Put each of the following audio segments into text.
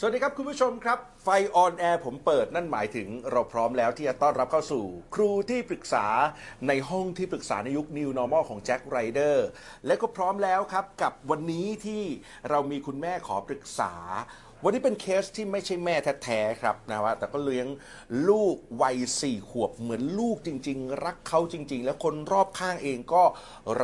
สวัสดีครับคุณผู้ชมครับ ไฟ on air ผมเปิดนั่นหมายถึงเราพร้อมแล้วที่จะต้อนรับเข้าสู่ ครูที่ปรึกษาในห้องที่ปรึกษาในยุค New Normal ของแจ็คไรเดอร์และก็พร้อมแล้วครับกับวันนี้ที่เรามีคุณแม่ขอปรึกษา วันนี้เป็นเคสที่ไม่ใช่แม่แท้ๆครับนะว่าแต่ก็เลี้ยงลูกวัยสี่ขวบเหมือนลูกจริง ๆ รักเขาจริง ๆ แล้วคนรอบข้างเองก็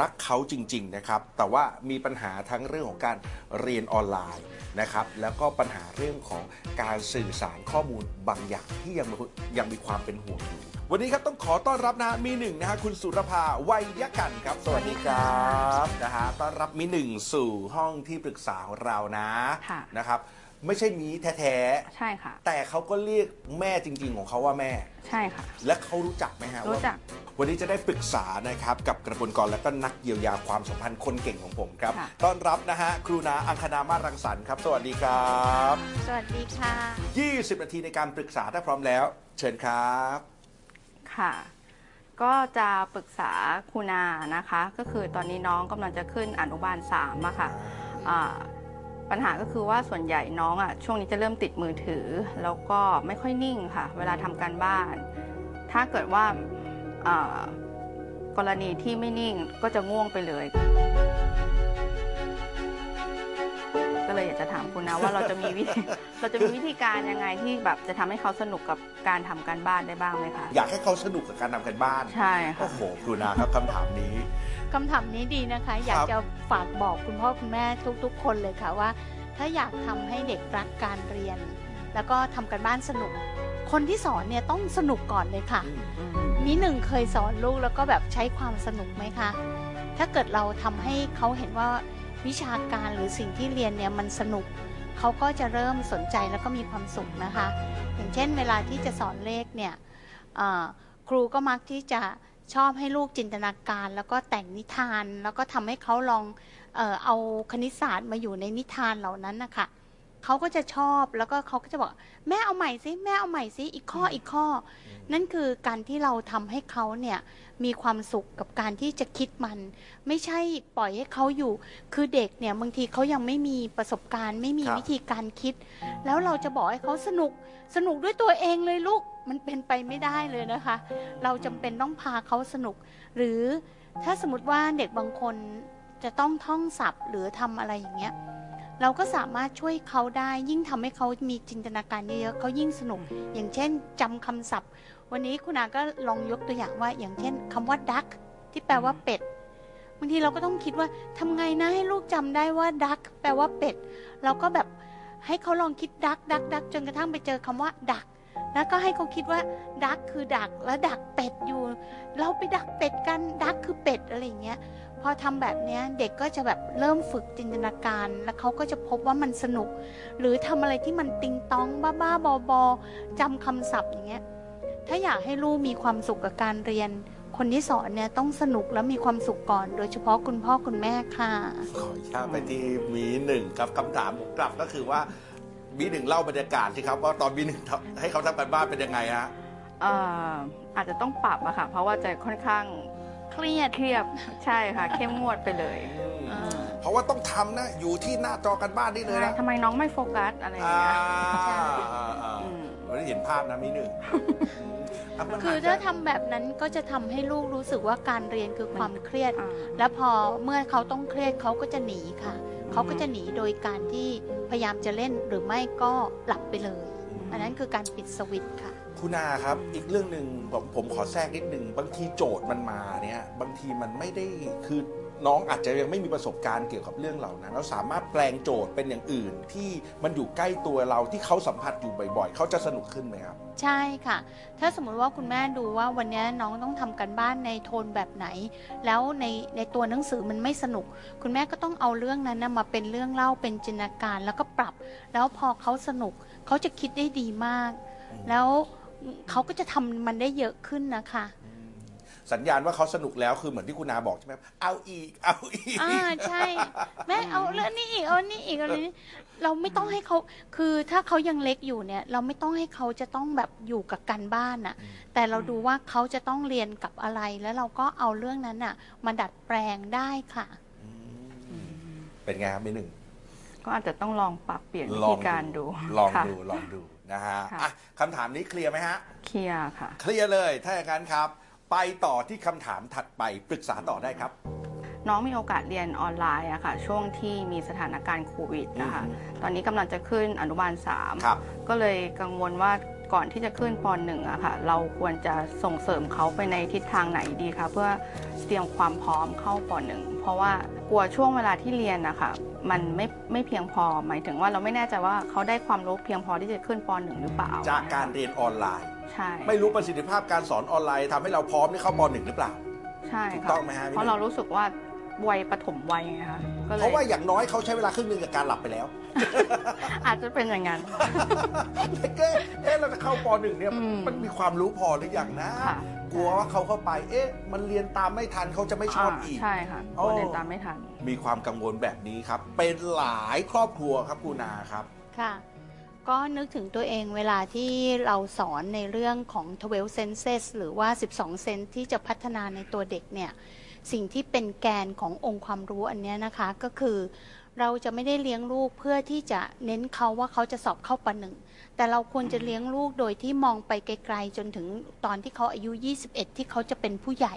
รักเขาจริง ๆ นะครับ แต่ว่ามีปัญหาทั้งเรื่องของการเรียนออนไลน์นะครับ แล้วก็ปัญหาเรื่องของการสื่อสารข้อมูลบางอย่างที่ยังมียังมีความเป็นห่วงอยู่วันนี้ครับต้องขอต้อนรับนะฮะมีหนึ่งนะฮะคุณสุรภาวัยยกันครับ สวัสดีครับนะฮะต้อนรับมีหนึ่งสู่ห้องที่ปรึกษาของเรานะค่ะนะครับ ไม่ใช่มีแท้ใช่ค่ะ ๆ แต่เขาก็เรียกแม่จริง ๆ ของเขาว่าแม่ ใช่ค่ะ และเขารู้จักไหมฮะรู้ว่าจักวันนี้จะได้ปรึกษานะครับ กับกระบวนกรและก็นักเยียวยาความสัมพันธ์คนเก่งของผมครับ ค่ะ ต้อนรับนะฮะ ครูนาอังคณามาศรังสรรค์ครับ สวัสดีครับ สวัสดีค่ะ 20 นาทีในการปรึกษาถ้าพร้อมแล้ว เชิญครับ ค่ะ ก็จะปรึกษาครูนานะคะ ก็คือตอนนี้น้องกำลังจะขึ้นอนุบาลสามอะค่ะอ่า ปัญหาก็คือว่าส่วนใหญ่น้องอะช่วงนี้จะเริ่มติดมือถือ แล้วก็ไม่ค่อยนิ่งค่ะ เวลาทำการบ้าน ถ้าเกิดว่าอ่ากรณีที่ไม่นิ่งก็จะง่วงไปเลย ก็เลยอยากจะถามคุณนะว่าเราจะมีวิธีเราจะมีวิธีการยังไงที่แบบจะทำให้เขาสนุกกับการทำการบ้านได้บ้างไหมคะ อยากให้เขาสนุกกับการทำกันบ้าน ใช่ค่ะ โอ้โหครูนาครับคำถามนี้ คำถามนี้ดีนะคะ อยากจะฝากบอกคุณพ่อคุณแม่ทุก ๆ คนเลยค่ะว่า ถ้าอยากทำให้เด็กรักการเรียน แล้วก็ทำกันบ้านสนุก คนที่สอนเนี่ยต้องสนุกก่อนเลยค่ะมีหนึ่งเคยสอนลูกแล้วก็แบบใช้ความสนุกไหมคะ ถ้าเกิดเราทำให้เขาเห็นว่าวิชาการหรือสิ่งที่เรียนเนี่ยมันสนุกเขาก็จะเริ่มสนใจแล้วก็มีความสุขนะคะ อย่างเช่น เวลาที่จะสอนเลขเนี่ยเอ่อครูก็มักที่จะ ชอบให้ลูกจินตนาการ แล้วก็แต่งนิทาน แล้วก็ทำให้เขาลองเออเอาคณิตศาสตร์มาอยู่ในนิทานเหล่านั้นนะคะ เขาก็จะชอบแล้วก็เขาก็จะบอกแม่เอาใหม่สิแม่เอาใหม่สิอีกข้ออีกข้อ นั่นคือการที่เราทำให้เขาเนี่ยมีความสุขกับการที่จะคิดมัน ไม่ใช่ปล่อยให้เขาอยู่ คือเด็กเนี่ยบางทีเขายังไม่มีประสบการณ์ ไม่มีครับวิธีการคิด แล้วเราจะบอกให้เขาสนุกสนุกด้วยตัวเองเลยลูกมันเป็นไปไม่ได้เลยนะคะ เราจำเป็นต้องพาเขาสนุก หรือถ้าสมมติว่าเด็กบางคนจะต้องท่องศัพท์หรือทำอะไรอย่างเงี้ย เราก็สามารถช่วยเขาได้ ยิ่งทำให้เขามีจินตนาการเยอะๆเขายิ่งสนุก อย่างเช่นจำคำศัพท์ วันนี้คุณอาก็ลองยกตัวอย่างว่า อย่างเช่นคำว่า duck ที่แปลว่าเป็ดบางทีเราก็ต้องคิดว่าทำไงนะให้ลูกจำได้ว่า duck แปลว่าเป็ดเราก็แบบให้เขาลองคิด duck duck duck จนกระทั่งไปเจอคำว่า duck แล้วก็ให้เขาคิดว่า duck คือดักแล้วดักเป็ดอยู่ เราไปดักเป็ดกัน duck คือเป็ดอะไรอย่างเงี้ย พอทำแบบเนี้ยเด็กก็จะแบบเริ่มฝึกจินตนาการ แล้วเขาก็จะพบว่ามันสนุก หรือทำอะไรที่มันติงตองบ้าๆบอๆจำคำศัพท์อย่างเงี้ยถ้าอยากให้ลูกมีความสุขกับการเรียน คนที่สอนเนี่ยต้องสนุกและมีความสุขก่อน โดยเฉพาะคุณพ่อคุณแม่ค่ะขออนุญาตไปที่มีหนึ่งครับคำถามผมกลับก็คือว่ามีหนึ่งเล่าบรรยากาศสิครับว่าตอนมีหนึ่งทำให้เขาทำกันบ้านเป็นยังไงฮะเอ่ออาจจะต้องปรับอะค่ะ เพราะว่าจะค่อนข้าง เครียด เครียดใช่ค่ะ เข้มงวดไปเลยอ่าเพราะว่าต้องทำนะ อยู่ที่หน้าจอกันบ้านนี่เลยใช่นะทำไมน้องไม่โฟกัสอะไรอย่างอ่าเงี้ยอ่าอ่าอืมวันนี้เห็นภาพนะมีหนึ่งะมันคือจจะถ้าทำแบบนั้นก็จะทำให้ลูกรู้สึกว่าการเรียนคือความเครียดอ่าแล้วพอเมื่อเขาต้องเครียดเขาก็จะหนีค่ะ เขาก็จะหนีโดยการที่พยายามจะเล่นหรือไม่ก็หลับไปเลย อันนั้นคือการปิดสวิตช์ค่ะ คุณอาครับ อีกเรื่องหนึ่งผมผมขอแทรกนิดนึงบางทีโจทย์มันมาเนี่ยบางทีมันไม่ได้คือน้องอาจจะยังไม่มีประสบการณ์เกี่ยวกับเรื่องเหล่านั้นเราสามารถแปลงโจทย์เป็นอย่างอื่น ที่มันอยู่ใกล้ตัวเราที่เขาสัมผัสอยู่บ่อยๆ เขาจะสนุกขึ้นไหมครับ ใช่ค่ะ ถ้าสมมติว่าคุณแม่ดูว่าวันนี้น้องต้องทำกันบ้านในโทนแบบไหน แล้วในในตัวหนังสือมันไม่สนุก คุณแม่ก็ต้องเอาเรื่องนั้นนะมาเป็นเรื่องเล่าเป็นจินตนาการแล้วก็ปรับ แล้วพอเขาสนุกเขาจะคิดได้ดีมาก แล้ว เขาก็จะทำมันได้เยอะขึ้นนะคะ สัญญาณว่าเขาสนุกแล้วคือเหมือนที่คุณอาบอกใช่ไหมครับเอาอีก เอาอีก อ่าใช่ แม่เอาเรื่องนี้อีกเอานี่อีกเอาเรื่องนี้เราไม่ต้องให้เขาคือถ้าเขายังเล็กอยู่เนี่ย เราไม่ต้องให้เขาจะต้องแบบอยู่กับการบ้านน่ะ แต่เราดูว่าเขาจะต้องเรียนกับอะไรแล้วเราก็เอาเรื่องนั้นน่ะมาดัดแปลงได้ค่ะ เป็นไงครับมีหนึ่งก็อาจจะต้องลองปรับเปลี่ยนวิลอธีงการดูลองค่ะ ดูลองดู นะฮะค่ะ อะคำถามนี้เคลียร์ไหมฮะ เคลียร์ค่ะ เคลียร์เลย ถ้าอย่างนั้นครับ ไปต่อที่คำถามถัดไปปรึกษาต่อได้ครับ น้องมีโอกาสเรียนออนไลน์อะค่ะ ช่วงที่มีสถานการณ์โควิดนะคะ อืม ตอนนี้กำลังจะขึ้นอนุบาล3ครับ ก็เลยกังวลว่าก่อนที่จะขึ้นปหนึ่งอะค่ะ เราควรจะส่งเสริมเขาไปในทิศทางไหนดีคะเพื่อเตรียมความพร้อมเข้าปหนึ่งเพราะว่ากลัวช่วงเวลาที่เรียนนะคะ มันไม่ไม่เพียงพอ หมายถึงว่าเราไม่แน่ใจว่าเขาได้ความรู้เพียงพอที่จะขึ้นปหนึ่งหรือเปล่า จากการเรียนออนไลน์ ใช่ ไม่รู้ประสิทธิภาพการสอนออนไลน์ทำให้เราพร้อมที่เข้าปหนึ่งหรือเปล่า ใช่ถูกค่ะต้องไหมฮะพี่เพราะเรารู้สึกว่าวัยปฐมวัยไงคะก็เลเพราะยว่าอย่างน้อยเขาใช้เวลาครึ่งหนึ่งกับการหลับไปแล้ว อาจจะเป็นอย่างนั้นเอ๊ะเอ๊ะเราจะเข้าปหนึ่งเนี่ยอืมมันมีความรู้พอหรือยังนะ ค่ะ กลัวว่าเขาเข้าไป เอ๊ะ มันเรียนตามไม่ทันเขาจะไม่ชอบอีก ใช่ค่ะโอ้คนเรียนตามไม่ทัน มีความกังวลแบบนี้ครับ เป็นหลายครอบครัวครับคุณนาครับ ค่ะ ก็นึกถึงตัวเองเวลาที่เราสอนในเรื่องของ 12 senses หรือว่า 12 เซนที่จะพัฒนาในตัวเด็กเนี่ย สิ่งที่เป็นแกนขององค์ความรู้อันเนี้ยนะคะก็คือเราจะไม่ได้เลี้ยงลูกเพื่อที่จะเน้นเขาว่าเขาจะสอบเข้าปหนึ่ง แต่เราควรจะเลี้ยงลูกโดยที่มองไปไกลๆจนถึงตอนที่เขาอายุ 21 ที่เขาจะเป็นผู้ใหญ่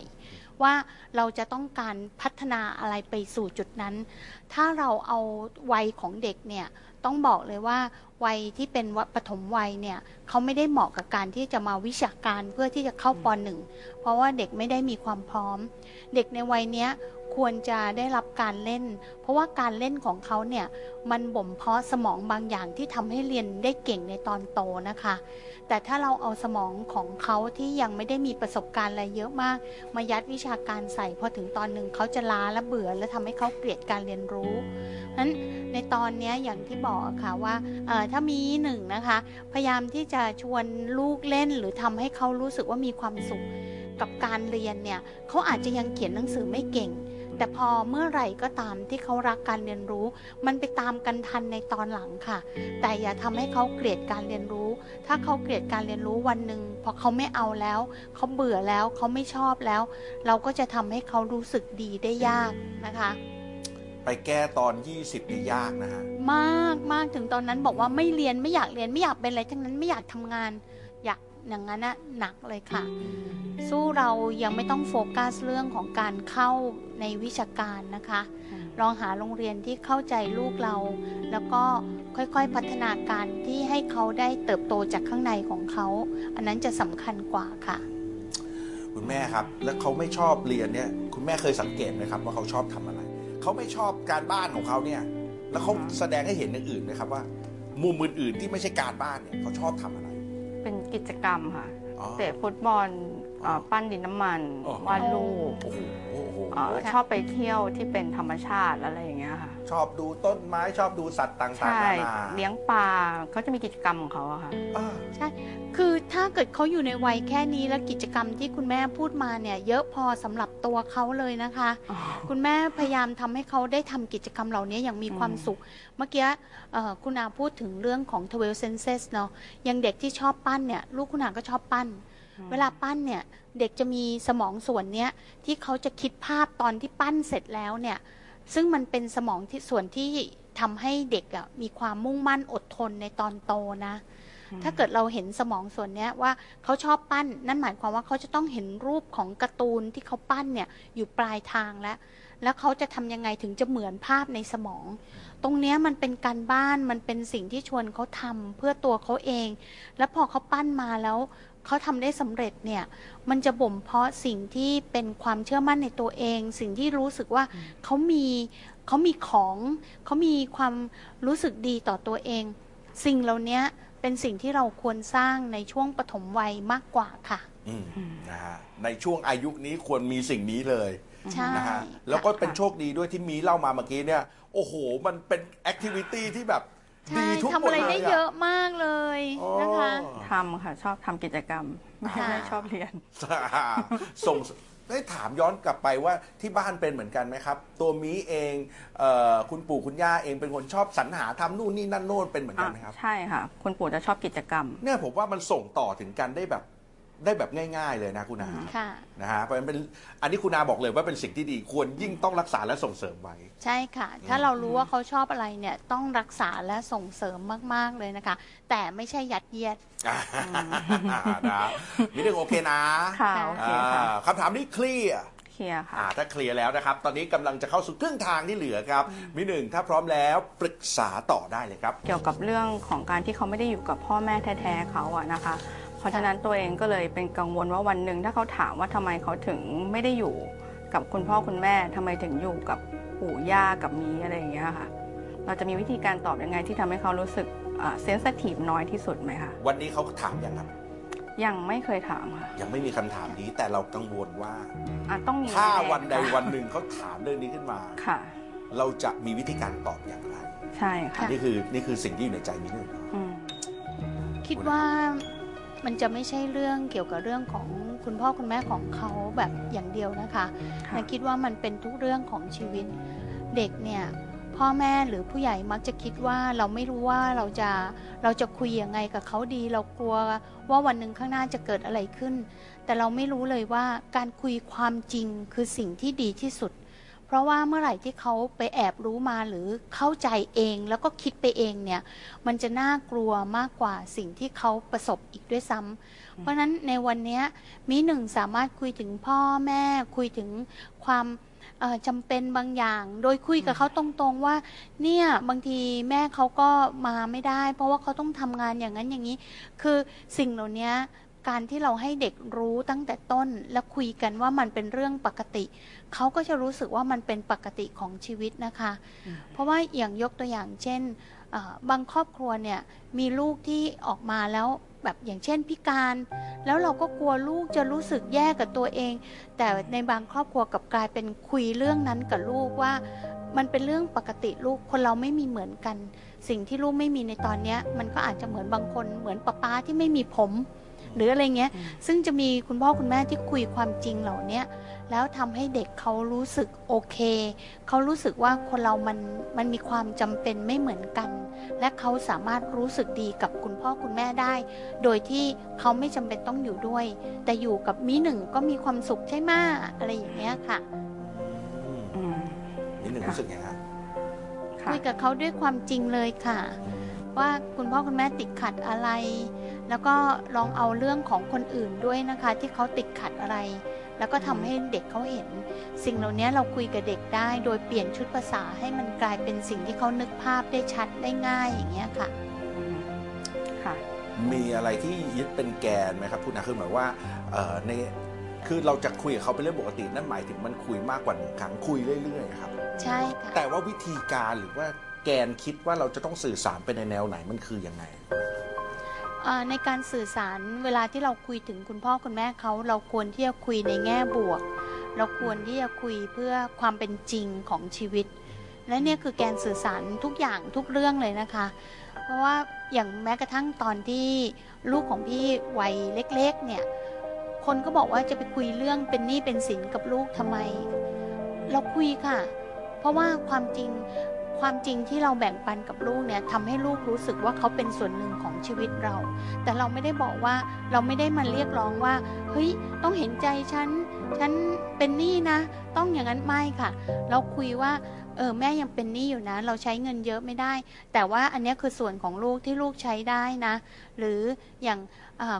ว่าเราจะต้องการพัฒนาอะไรไปสู่จุดนั้น ถ้าเราเอาวัยของเด็กเนี่ยต้องบอกเลยว่าวัยที่เป็นวัปฐมวัยเนี่ยเขาไม่ได้เหมาะกับการที่จะมาวิชาการเพื่อที่จะเข้าปหนึ่งเพราะว่าเด็กไม่ได้มีความพร้อม เด็กในวัยเนี้ย ควรจะได้รับการเล่น เพราะว่าการเล่นของเขาเนี่ยมันบ่มเพาะสมองบางอย่างที่ทำให้เรียนได้เก่งในตอนโตนะคะ แต่ถ้าเราเอาสมองของเขาที่ยังไม่ได้มีประสบการณ์อะไรเยอะมาก มายัดวิชาการใส่พอถึงตอนหนึ่งเขาจะล้าและเบื่อ และทำให้เขาเกลียดการเรียนรู้นั้นในตอนนี้อย่างที่บอกค่ะว่าถ้ามีหนึ่งนะคะ พยายามที่จะชวนลูกเล่นหรือทำให้เขารู้สึกว่ามีความสุขกับการเรียนเนี่ยเขาอาจจะยังเขียนหนังสือไม่เก่ง แต่พอเมื่อไหร่ก็ตามที่เขารักการเรียนรู้ มันไปตามกันทันในตอนหลังค่ะ แต่อย่าทำให้เขาเกลียดการเรียนรู้ ถ้าเขาเกลียดการเรียนรู้วันหนึ่งพอเขาไม่เอาแล้วเขาเบื่อแล้วเขาไม่ชอบแล้ว เราก็จะทำให้เขารู้สึกดีได้ยากนะคะไปแก้ตอน 20นี่ยากนะฮะ มากมากถึงตอนนั้นบอกว่าไม่เรียนไม่อยากเรียนไม่อยากเป็นอะไรทั้งนั้นไม่อยากทำงาน อยากอย่างนั้นนะหนักเลยค่ะ สู้เรายังไม่ต้องโฟกัสเรื่องของการเข้าในวิชาการนะคะ ลองหาโรงเรียนที่เข้าใจลูกเรา แล้วก็ค่อยๆพัฒนาการที่ให้เขาได้เติบโตจากข้างในของเขา อันนั้นจะสำคัญกว่าค่ะ คุณแม่ครับ แล้วเขาไม่ชอบเรียนเนี่ย คุณแม่เคยสังเกตไหมครับ ว่าเขาชอบทำอะไร เขาไม่ชอบการบ้านของเขาเนี่ย แล้วเขาแสดงให้เห็นอย่างอื่นไหมครับว่า มุมอื่นๆที่ไม่ใช่การบ้านเนี่ยเขาชอบทำอะไร เป็นกิจกรรมค่ะอ๋อเตะฟุตบอลเอ่อปั้นดินน้ำมันอ๋อ วาดรูปโอ้โหโอ้โหเอ่อชอบไปเที่ยวที่เป็นธรรมชาติอะไรอย่างเงี้ยค่ะ ชอบดูต้นไม้ชอบดูสัตว์ต่างๆใช่ นานาเลี้ยงปลาเขาจะมีกิจกรรมของเขาอะค่ะ อ่า คือถ้าเกิดเขาอยู่ในวัยแค่นี้แล้วกิจกรรมที่คุณแม่พูดมาเนี่ย เยอะพอสำหรับตัวเขาเลยนะคะ คุณแม่พยายามทำให้เขาได้ทำกิจกรรมเหล่านี้อย่างมีความสุข เมื่อกี้เอ่อคุณอาพูดถึงเรื่องของ 12 senses เนาะอย่างเด็กที่ชอบปั้นเนี่ย ลูกคุณอาก็ชอบปั้น เวลาปั้นเนี่ยเด็กจะมีสมองส่วนเนี้ยที่เขาจะคิดภาพตอนที่ปั้นเสร็จแล้วเนี่ยซึ่งมันเป็นสมองที่ส่วนที่ทำให้เด็กอะมีความมุ่งมั่นอดทนในตอนโตนะ ถ้าเกิดเราเห็นสมองส่วนเนี้ยว่าเขาชอบปั้นนั่นหมายความว่าเขาจะต้องเห็นรูปของการ์ตูนที่เขาปั้นเนี่ยอยู่ปลายทางแล้วแล้วเขาจะทำยังไงถึงจะเหมือนภาพในสมอง ตรงเนี้ยมันเป็นการบ้านมันเป็นสิ่งที่ชวนเขาทำเพื่อตัวเขาเอง แล้วพอเขาปั้นมาแล้ว เขาทำได้สำเร็จเนี่ย มันจะบ่มเพาะสิ่งที่เป็นความเชื่อมั่นในตัวเอง สิ่งที่รู้สึกว่าเขามีเขามีของเขามีความรู้สึกดีต่อตัวเอง สิ่งเหล่านี้เป็นสิ่งที่เราควรสร้างในช่วงปฐมวัยมากกว่าค่ะอืมนะฮะในช่วงอายุนี้ควรมีสิ่งนี้เลยใช่นะฮะแล้วก็เป็นค่ะโชคดีด้วยที่มีเล่ามาเมื่อกี้เนี่ย โอ้โห มันเป็นแอคทิวิตี้ที่แบบ ใช่ดีทุกทำอะไรคนได้ลเยอะมากเลยนะคะอ๋อทำค่ะ ชอบทำกิจกรรมไม่ค่ะ ไม่ชอบเรียน ส่งได้ถามย้อนกลับไปว่าที่บ้านเป็นเหมือนกันไหมครับ ตัวมีเองเออคุณปู่คุณย่าเองเป็นคนชอบสรรหาทำนู่นนี่นั่นโน่นเป็นเหมือนกันไหมครับ ใช่ค่ะ คุณปู่จะชอบกิจกรรม เนี่ยผมว่ามันส่งต่อถึงกันได้แบบ ได้แบบง่าย ๆ เลยนะคุณอาค่ะนะฮะเพราะฉะนั้นเป็นอันนี้คุณอาบอกเลยว่าเป็นสิ่งที่ดีควรยิ่งต้องรักษาและส่งเสริมไว้ ใช่ค่ะ ถ้าเรารู้ว่าเขาชอบอะไรเนี่ยต้องรักษาและส่งเสริมมากๆเลยนะคะ แต่ไม่ใช่ยัดเยียดอ่านะนี่เรื่องโอเคนะค่ะค่ะโอเคค่ะอ่าคำถามนี้เคลียร์เคลียร์ค่ะอ่าถ้าเคลียร์แล้วนะครับ ตอนนี้กำลังจะเข้าสู่ครึ่งทางที่เหลือครับมิหนึ่งถ้าพร้อมแล้วปรึกษาต่อได้เลยครับ เกี่ยวกับเรื่องของการที่เขาไม่ได้อยู่กับพ่อแม่แท้ๆเขาอะนะคะเพ ราะฉะนั้นตัวเองก็เลยเป็นกังวลว่าวันหนึ่งถ้าเขาถามว่าทำไมเขาถึงไม่ได้อยู่กับคุณพ่อคุณแม่ทำไมถึงอยู่กับปู่ย่ากับมีอะไรอย่างเงี้ยค่ะ เราจะมีวิธีการตอบยังไงที่ทำให้เขารู้สึกเซนสทีฟน้อยที่สุดไหมคะวันนี้เขาถามอย่างครับยังไม่เคยถามค่ะ ยังไม่มีคำถามนี้แต่เรากังวลว่าอะต้องมีถ้าแๆวันใดค่ะวันหนึ่งเขาถามเรื่องนี้ขึ้นมาค่ะ เราจะมีวิธีการตอบอย่างไร ใช่ค่ะนี่คือนี่คือสิ่งที่อยู่ในใจมิหนึ่งอืมคิดว่า มันจะไม่ใช่เรื่องเกี่ยวกับเรื่องของคุณพ่อคุณแม่ของเขาแบบอย่างเดียวนะคะค่ะนะคิดว่ามันเป็นทุกเรื่องของชีวิตเด็กเนี่ยพ่อแม่หรือผู้ใหญ่มักจะคิดว่าเราไม่รู้ว่าเราจะเราจะคุยยังไงกับเขาดี เรากลัวว่าวันหนึ่งข้างหน้าจะเกิดอะไรขึ้น แต่เราไม่รู้เลยว่าการคุยความจริงคือสิ่งที่ดีที่สุด เพราะว่าเมื่อไหร่ที่เขาไปแอบรู้มาหรือเข้าใจเอง แล้วก็คิดไปเองเนี่ย มันจะน่ากลัวมากกว่าสิ่งที่เขาประสบอีกด้วยซ้ำเพราะฉะนั้นในวันเนี้ยมีหนึ่งสามารถคุยถึงพ่อแม่คุยถึงความเอ่อจำเป็นบางอย่าง โดยคุยกับเขาตรงๆว่า เนี่ยบางทีแม่เขาก็มาไม่ได้ เพราะว่าเขาต้องทำงานอย่างนั้นอย่างนี้ คือสิ่งเหล่านี้ การที่เราให้เด็กรู้ตั้งแต่ต้น และคุยกันว่ามันเป็นเรื่องปกติ เขาก็จะรู้สึกว่ามันเป็นปกติของชีวิตนะคะ เพราะว่าอย่างยกตัวอย่างเช่นเอ่อบางครอบครัวเนี่ยมีลูกที่ออกมาแล้วแบบอย่างเช่นพิการ แล้วเราก็กลัวลูกจะรู้สึกแย่กับตัวเอง แต่ในบางครอบครัวกลับกลายเป็นคุยเรื่องนั้นกับลูกว่า มันเป็นเรื่องปกติลูกคนเราไม่มีเหมือนกัน สิ่งที่ลูกไม่มีในตอนเนี้ยมันก็อาจจะเหมือนบางคนเหมือนป้าป้าที่ไม่มีผม หรืออะไรเงี้ย ซึ่งจะมีคุณพ่อคุณแม่ที่คุยความจริงเหล่าเนี้ยแล้วทำให้เด็กเขารู้สึกโอเค เขารู้สึกว่าคนเรามันมันมีความจำเป็นไม่เหมือนกัน และเขาสามารถรู้สึกดีกับคุณพ่อคุณแม่ได้ โดยที่เขาไม่จำเป็นต้องอยู่ด้วย แต่อยู่กับมีหนึ่งก็มีความสุขใช่ไหมอะไรอย่างเงี้ยค่ะอืมมิหนึ่งรู้สึกไงฮะค่ะคุยกับเขาด้วยความจริงเลยค่ะ ว่าคุณพ่อคุณแม่ติดขัดอะไร แล้วก็ลองเอาเรื่องของคนอื่นด้วยนะคะ ที่เขาติดขัดอะไร แล้วก็ทำให้เด็กเขาเห็น สิ่งเหล่านี้เราคุยกับเด็กได้ โดยเปลี่ยนชุดภาษาให้มันกลายเป็นสิ่งที่เขานึกภาพได้ชัดได้ง่ายอย่างเงี้ยค่ะอืมค่ะมีอะไรที่ยึดเป็นแกนไหมครับคุณอาคือหมายว่าเอ่อในคือเราจะคุยกับเขาเป็นเรื่องปกตินั่นหมายถึงมันคุยมากกว่าหนึ่งครั้งคุยเรื่อยๆครับใช่ค่ะแต่ว่าวิธีการหรือว่าแกนคิดว่าเราจะต้องสื่อสารไปในแนวไหนมันคือยังไงเอ่อ ในการสื่อสารเวลาที่เราคุยถึงคุณพ่อคุณแม่เขาเราควรที่จะคุยในแง่บวก เราควรที่จะคุยเพื่อความเป็นจริงของชีวิต และเนี่ยคือแกนสื่อสารทุกอย่างทุกเรื่องเลยนะคะ เพราะว่าอย่างแม้กระทั่งตอนที่ลูกของพี่วัยเล็กๆเนี่ยคนก็บอกว่าจะไปคุยเรื่องเป็นหนี้เป็นสินกับลูกทำไม เราคุยค่ะ เพราะว่าความจริง ความจริงที่เราแบ่งปันกับลูกเนี่ยทำให้ลูกรู้สึกว่าเขาเป็นส่วนหนึ่งของชีวิตเรา แต่เราไม่ได้บอกว่าเราไม่ได้มาเรียกร้องว่าเฮ้ยต้องเห็นใจฉันฉันเป็นหนี้นะ ต้องอย่างนั้นไม่ค่ะ เราคุยว่าเออแม่ยังเป็นหนี้อยู่นะ เราใช้เงินเยอะไม่ได้ แต่ว่าอันนี้คือส่วนของลูกที่ลูกใช้ได้นะ หรืออย่าง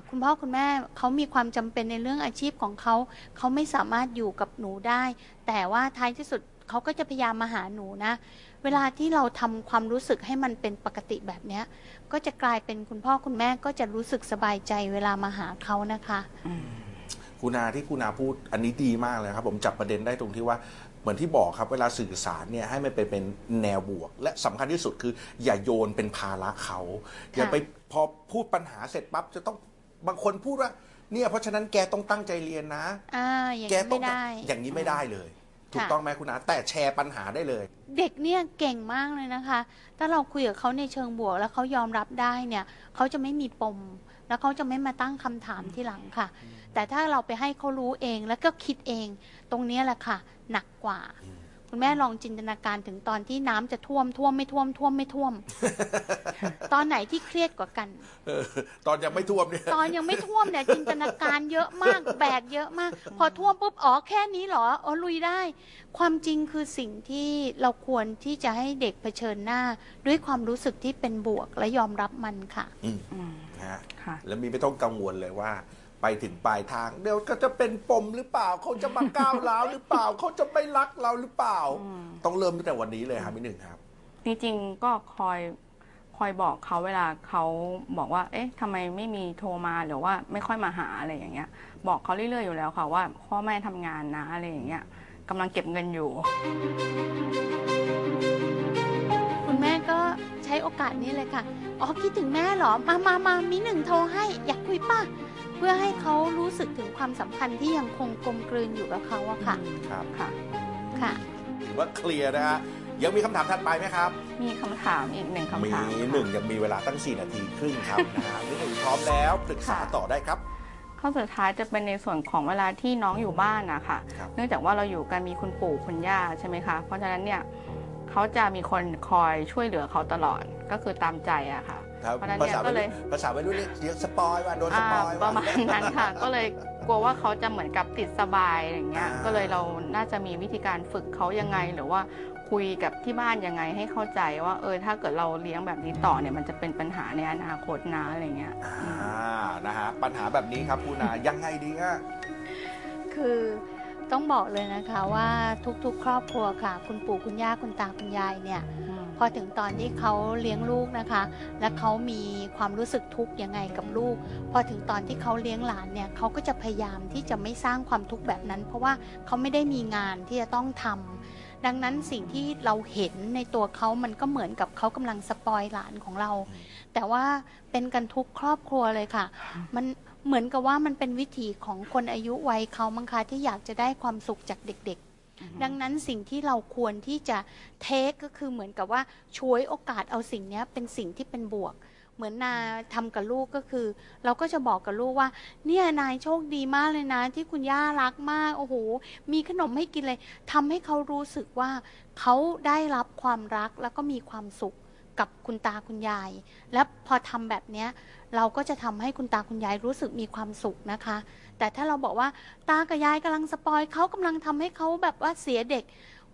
คุณพ่อคุณแม่เขามีความจำเป็นในเรื่องอาชีพของเขาเขาไม่สามารถอยู่กับหนูได้ แต่ว่าท้ายที่สุดเขาก็จะพยายามมาหาหนูนะ เวลาที่เราทำความรู้สึกให้มันเป็นปกติแบบเนี้ย ก็จะกลายเป็นคุณพ่อคุณแม่ก็จะรู้สึกสบายใจเวลามาหาเขานะคะคุณอาที่คุณอาพูดอันนี้ดีมากเลยครับผมจับประเด็นได้ตรงที่ว่าเหมือนที่บอกครับเวลาสื่อสารเนี่ยให้มันเป็นเป็นแนวบวก และสำคัญที่สุดคือ อย่าโยนเป็นภาระเขาอย่าไปพอพูดปัญหาเสร็จปั๊บจะต้องบางคนพูดว่าเนี่ยเพราะฉะนั้นแกต้องตั้งใจเรียนนะ อ่าอย่างแกนี้ต้องไม่ได้ อย่างนี้ไม่ได้เลย ถูกค่ะต้องไหมคุณอาแต่แชร์ปัญหาได้เลย เด็กเนี่ยเก่งมากเลยนะคะ ถ้าเราคุยกับเขาในเชิงบวก แล้วเขายอมรับได้เนี่ยเขาจะไม่มีปม แล้วเขาจะไม่มาตั้งคำถามที่หลังค่ะ แต่ถ้าเราไปให้เขารู้เองแล้วก็คิดเอง ตรงเนี้ยแหละค่ะ หนักกว่า คุณแม่ลองจินตนาการถึงตอนที่น้ำจะท่วมท่วมไม่ท่วมท่วมไม่ท่วม ตอนไหนที่เครียดกว่ากันเออตอนยังไม่ท่วมเนี่ยตอนยังไม่ท่วมเนี่ยจินตนาการเยอะมากแบกเยอะมาก พอท่วมปุ๊บอ๋อแค่นี้เหรออ๋อลุยได้ ความจริงคือสิ่งที่เราควรที่จะให้เด็กเผชิญหน้า ด้วยความรู้สึกที่เป็นบวกและยอมรับมันค่ะอืมอืมนะฮะค่ะ แล้วมีไม่ต้องกังวลเลยว่า ไปถึงปลายทาง เดี๋ยวก็จะเป็นปมหรือเปล่าเขาจะมาก้าวร้าวหรือเปล่าเขาจะไม่รักเราหรือเปล่าอืมต้องเริ่มตั้งแต่วันนี้เลยครับพี่หนึ่งครับ จริงๆก็คอยคอยบอกเขาเวลาเขาบอกว่า เอ๊ะทำไมไม่มีโทรมาหรือว่าไม่ค่อยมาหาอะไรอย่างเงี้ย บอกเขาเรื่อยๆอยู่แล้วค่ะว่าพ่อแม่ทำงานนะอะไรอย่างเงี้ยกำลังเก็บเงินอยู่ คุณแม่ก็ใช้โอกาสนี้เลยค่ะ อ๋อคิดถึงแม่เหรอ มามามามีหนึ่งโทรให้ อยากคุยป่ะ เพื่อให้เขารู้สึกถึงความสัมพันธ์ที่ยังคงกลมกลืนอยู่กับเขาอะค่ะครับค่ะค่ะถือว่าเคลียร์นะฮะยังมีคำถามถัดไปไหมครับ มีคำถามอีกหนึ่งคำมีถามค่ะ หนึ่งยังมีเวลาตั้ง 4 นาทีครึ่งครับนะฮะพี่หนึ่งพร้อมแล้วปรึกษาค่ะ ต่อได้ครับ ข้อสุดท้ายจะเป็นในส่วนของเวลาที่น้องอยู่บ้านนะคะ ครับ เนื่องจากว่าเราอยู่กันมีคุณปู่คุณย่าใช่ไหมคะ เพราะฉะนั้นเนี่ยเขาจะมีคนคอยช่วยเหลือเขาตลอดก็คือตามใจอะค่ะ ครับเพราะฉะนั้นภาเนี่ยษาก็วัยเลรุ่ยนภาษาวัยรุ่นเรียกเรียกสปอยว่าโดนสอ่าปอยปว่าระมาณนั้นค่ะ ก็เลยกลัวว่าเขาจะเหมือนกับติดสบายอย่างเงี้ยอ่าก็เลยเราน่าจะมีวิธีการฝึกเขายังไงหรือว่าคุยกับที่บ้านยังไงให้เข้าใจว่าเออถ้าเกิดเราเลี้ยงแบบนี้ต่อเนี่ยมันจะเป็นปัญหาในอนาคตนะอะไรเงี้ยอ่านะฮะปัญหาแบบนี้ครับคุณนายังไงดีฮะคือต้องบอกเลยนะคะว่าทุกๆ ครอบครัวค่ะ คุณปู่คุณย่าคุณตาคุณยายเนี่ย พอถึงตอนที่เขาเลี้ยงลูกนะคะ และเขามีความรู้สึกทุกข์ยังไงกับลูก พอถึงตอนที่เขาเลี้ยงหลานเนี่ยเขาก็จะพยายามที่จะไม่สร้างความทุกข์แบบนั้น เพราะว่าเขาไม่ได้มีงานที่จะต้องทำดังนั้นสิ่งที่เราเห็นในตัวเขามันก็เหมือนกับเขากำลังสปอยหลานของเรา แต่ว่าเป็นกันทุกครอบครัวเลยค่ะ มันเหมือนกับว่ามันเป็นวิถีของคนอายุวัยเขามั้งคะที่อยากจะได้ความสุขจากเด็ก ดังนั้นสิ่งที่เราควรที่จะเทคก็คือเหมือนกับว่าช่วยโอกาสเอาสิ่งนี้เป็นสิ่งที่เป็นบวก เหมือนนาทำกับลูกก็คือ เราก็จะบอกกับลูกว่า เนี่ยนายโชคดีมากเลยนะ ที่คุณย่ารักมากโอ้โหมีขนมให้กินเลยทำให้เขารู้สึกว่าเขาได้รับความรักแล้วก็มีความสุขกับคุณตาคุณยาย และพอทำแบบเนี้ยเราก็จะทำให้คุณตาคุณยายรู้สึกมีความสุขนะคะ แต่ถ้าเราบอกว่าตากับยายกำลังสปอยเขากำลังทำให้เขาแบบว่าเสียเด็ก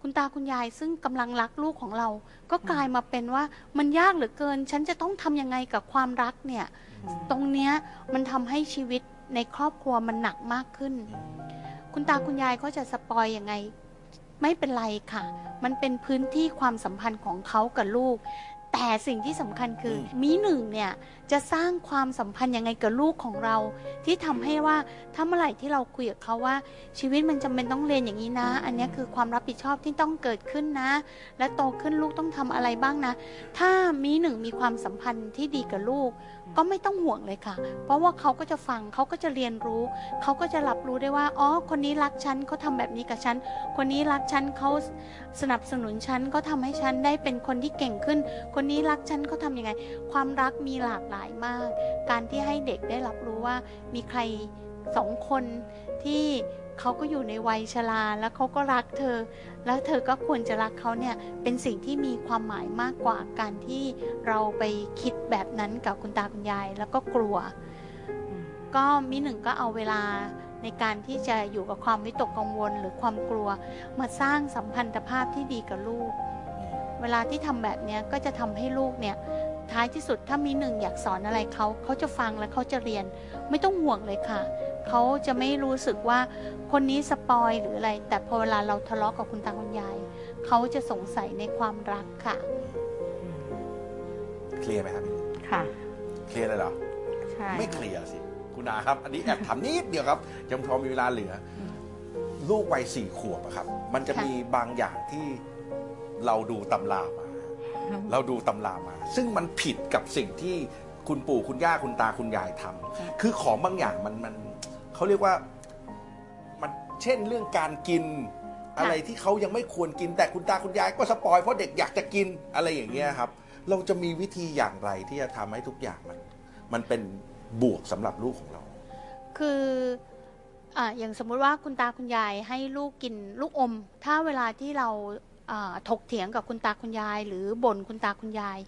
คุณตาคุณยายซึ่งกำลังรักลูกของเรา ก็กลายมาเป็นว่ามันยากเหลือเกิน ฉันจะต้องทำยังไงกับความรักเนี่ย ตรงเนี้ยมันทำให้ชีวิตในครอบครัวมันหนักมากขึ้น คุณตาคุณยายเขาจะสปอยยังไง ไม่เป็นไรค่ะ มันเป็นพื้นที่ความสัมพันธ์ของเขากับลูก แต่สิ่งที่สำคัญคืออมีหนึ่งเนี่ยจะสร้างความสัมพันธ์ยังไงกับลูกของเรา ที่ทำให้ว่าถ้าเมื่อไหร่ที่เราคุยกับเขาว่า ชีวิตมันจำเป็นต้องเรียนอย่างนี้นะ อันเนี้ยคือความรับผิดชอบที่ต้องเกิดขึ้นนะ และโตขึ้นลูกต้องทำอะไรบ้างนะ ถ้ามีหนึ่งมีความสัมพันธ์ที่ดีกับลูก ก็ไม่ต้องห่วงเลยค่ะ เพราะว่าเขาก็จะฟังเขาก็จะเรียนรู้ เขาก็จะรับรู้ได้ว่า อ๋อ คนนี้รักฉันเขาทำแบบนี้กับฉัน คนนี้รักฉันเขาสนับสนุนฉันเขาทำให้ฉันได้เป็นคนที่เก่งขึ้น คนนี้รักฉันเขาทำยังไง ความรักมีหลากหลายมาก การที่ให้เด็กได้รับรู้ว่ามีใครสองคนที่ เขาก็อยู่ในวัยชราแล้วเขาก็รักเธอ แล้วเธอก็ควรจะรักเขาเนี่ยเป็นสิ่งที่มีความหมายมากกว่าการที่เราไปคิดแบบนั้นกับคุณตาคุณยายแล้วก็กลัว ก็มิหนึ่งก็เอาเวลาในการที่จะอยู่กับความวิตกกังวลหรือความกลัว มาสร้างสัมพันธภาพที่ดีกับลูก เวลาที่ทำแบบนี้ก็จะทำให้ลูกเนี่ยท้ายที่สุดถ้ามีหนึ่งอยากสอนอะไรเขาเขาจะฟังและเขาจะเรียน ไม่ต้องห่วงเลยค่ะ เขาจะไม่รู้สึกว่าคนนี้สปอยหรืออะไร แต่พอเวลาเราทะเลาะกับคุณตาคุณยายเขาจะสงสัยในความรักค่ะ เคลียร์ไหมครับพี่ค่ะเคลียร์เลยเหรอใช่ไม่เคลียร์สิ คุณนาครับ อันนี้แอบถามนิดเดียวครับยังพอมีเวลาเหลืออลูกวัยสี่ขวบอะครับ มันจะค่ะมีบางอย่างที่เราดูตำรามา เราดูตำรามา ซึ่งมันผิดกับสิ่งที่คุณปู่คุณย่าคุณตาคุณยายทำคือของบางอย่างมันมัน เขาเรียกว่ามันเช่นเรื่องการกิน อะไรที่เขายังไม่ควรกินแต่คุณตาคุณยายก็สปอยเพราะเด็กอยากจะกินอะไรอย่างเงี้ยครับ เราจะมีวิธีอย่างไรที่จะทำให้ทุกอย่างมัน มันเป็นบวกสำหรับลูกของเรา คืออ่าอย่างสมมุติว่าคุณตาคุณยายให้ลูกกินลูกอม ถ้าเวลาที่เราถกเถียงกับคุณตาคุณยาย หรือบ่นคุณตาคุณยาย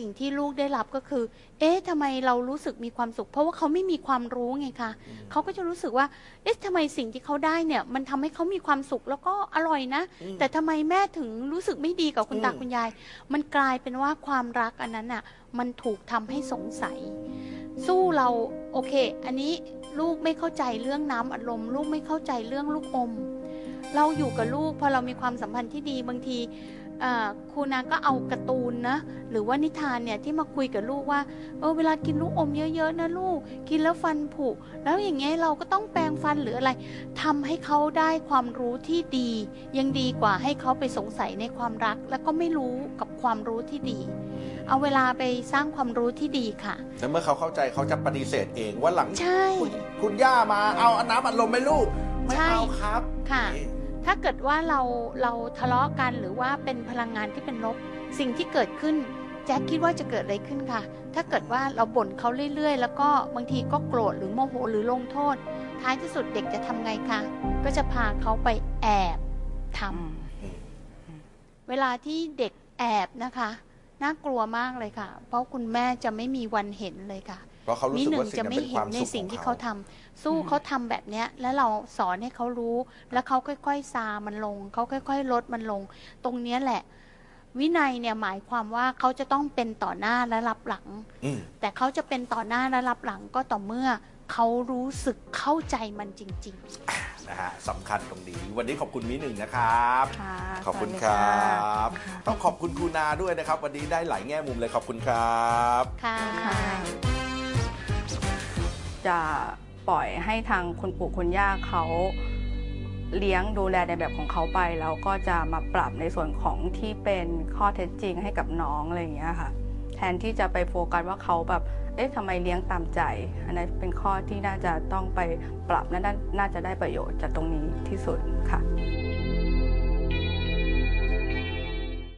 สิ่งที่ลูกได้รับก็คือ เอ๊ะทำไมเรารู้สึกมีความสุข เพราะว่าเขาไม่มีความรู้ไงคะ เขาก็จะรู้สึกว่า เอ๊ะทำไมสิ่งที่เขาได้เนี่ย มันทำให้เขามีความสุขแล้วก็อร่อยนะอืมแต่ทำไมแม่ถึงรู้สึกไม่ดีกับคุณตาอืมคุณยาย มันกลายเป็นว่าความรักอันนั้นอะ มันถูกทำให้สงสัย สู้เราโอเค อันนี้ลูกไม่เข้าใจเรื่องน้ำอัดลมลูกไม่เข้าใจเรื่องลูกอม เราอยู่กับลูกพอเรามีความสัมพันธ์ที่ดีบางทีเอ่อ ครูนาก็เอาการ์ตูนนะหรือว่านิทานเนี่ยที่มาคุยกับลูกว่าเออเวลากินลูกอมเยอะๆนะลูกกินแล้วฟันผุแล้วอย่างเงี้ยเราก็ต้องแปรงฟันหรืออะไรทำให้เขาได้ความรู้ที่ดี ยังดีกว่าให้เขาไปสงสัยในความรัก แล้วก็ไม่รู้กับความรู้ที่ดี เอาเวลาไปสร้างความรู้ที่ดีค่ะแล้วเมื่อเขาเข้าใจเขาจะปฏิเสธเองว่าหลังใช่คุณคุณย่ามาเอาน้ำอัดลมไหมลูกไม่ใช่เอาครับค่ะนี่ ถ้าเกิดว่าเราเราทะเลาะกันหรือว่าเป็นพลังงานที่เป็นลบ สิ่งที่เกิดขึ้นแจ็คคิดว่าจะเกิดอะไรขึ้นค่ะถ้าเกิดว่าเราบ่นเขาเรื่อย ๆ แล้วก็บางทีก็โกรธหรือโมโหหรือลงโทษ ท้ายที่สุดเด็กจะทำไงคะ ก็จะพาเขาไปแอบทำอืมเวลาที่เด็กแอบนะคะ น่ากลัวมากเลยค่ะ เพราะคุณแม่จะไม่มีวันเห็นเลยค่ะ เพราะเขารู้นี่สึกหนึ่ว่างสิ่งจะนั้นไม่เป็นคเห็วานมในสุขสิ่งของที่เขาเขาทำสู้เขาทำแบบเนี้ย แล้วเราสอนให้เขารู้ แล้วเขาค่อยๆซามันลงเขาค่อย ๆ ลดมันลง ตรงเนี้ยแหละ วินัยเนี่ยหมายความว่าเขาจะต้องเป็นต่อหน้าและรับหลัง อืมแต่เขาจะเป็นต่อหน้าและรับหลังก็ต่อเมื่อเขารู้สึกเข้าใจมันจริงๆนะฮะสำคัญตรงนี้ วันนี้ขอบคุณมิหนึ่งนะครับค่ะ ขอบคุณสวัสดีครัะบต้องขอบคุณครูนาด้วยนะครับ วันนี้ได้หลายแง่มุมเลยขอบคุณครับ ค่ะ ค่ะ จะปล่อยให้ทางคุณปู่คุณย่าเขาเลี้ยงดูแลในแบบของเขาไป แล้วก็จะมาปรับในส่วนของที่เป็นข้อเท็จจริงให้กับน้องอะไรอย่างเงี้ยค่ะ แทนที่จะไปโฟกัสว่าเขาแบบเอ๊ะทำไมเลี้ยงตามใจ อันนั้นเป็นข้อที่น่าจะต้องไปปรับและน่าน่าจะได้ประโยชน์จากตรงนี้ที่สุดค่ะ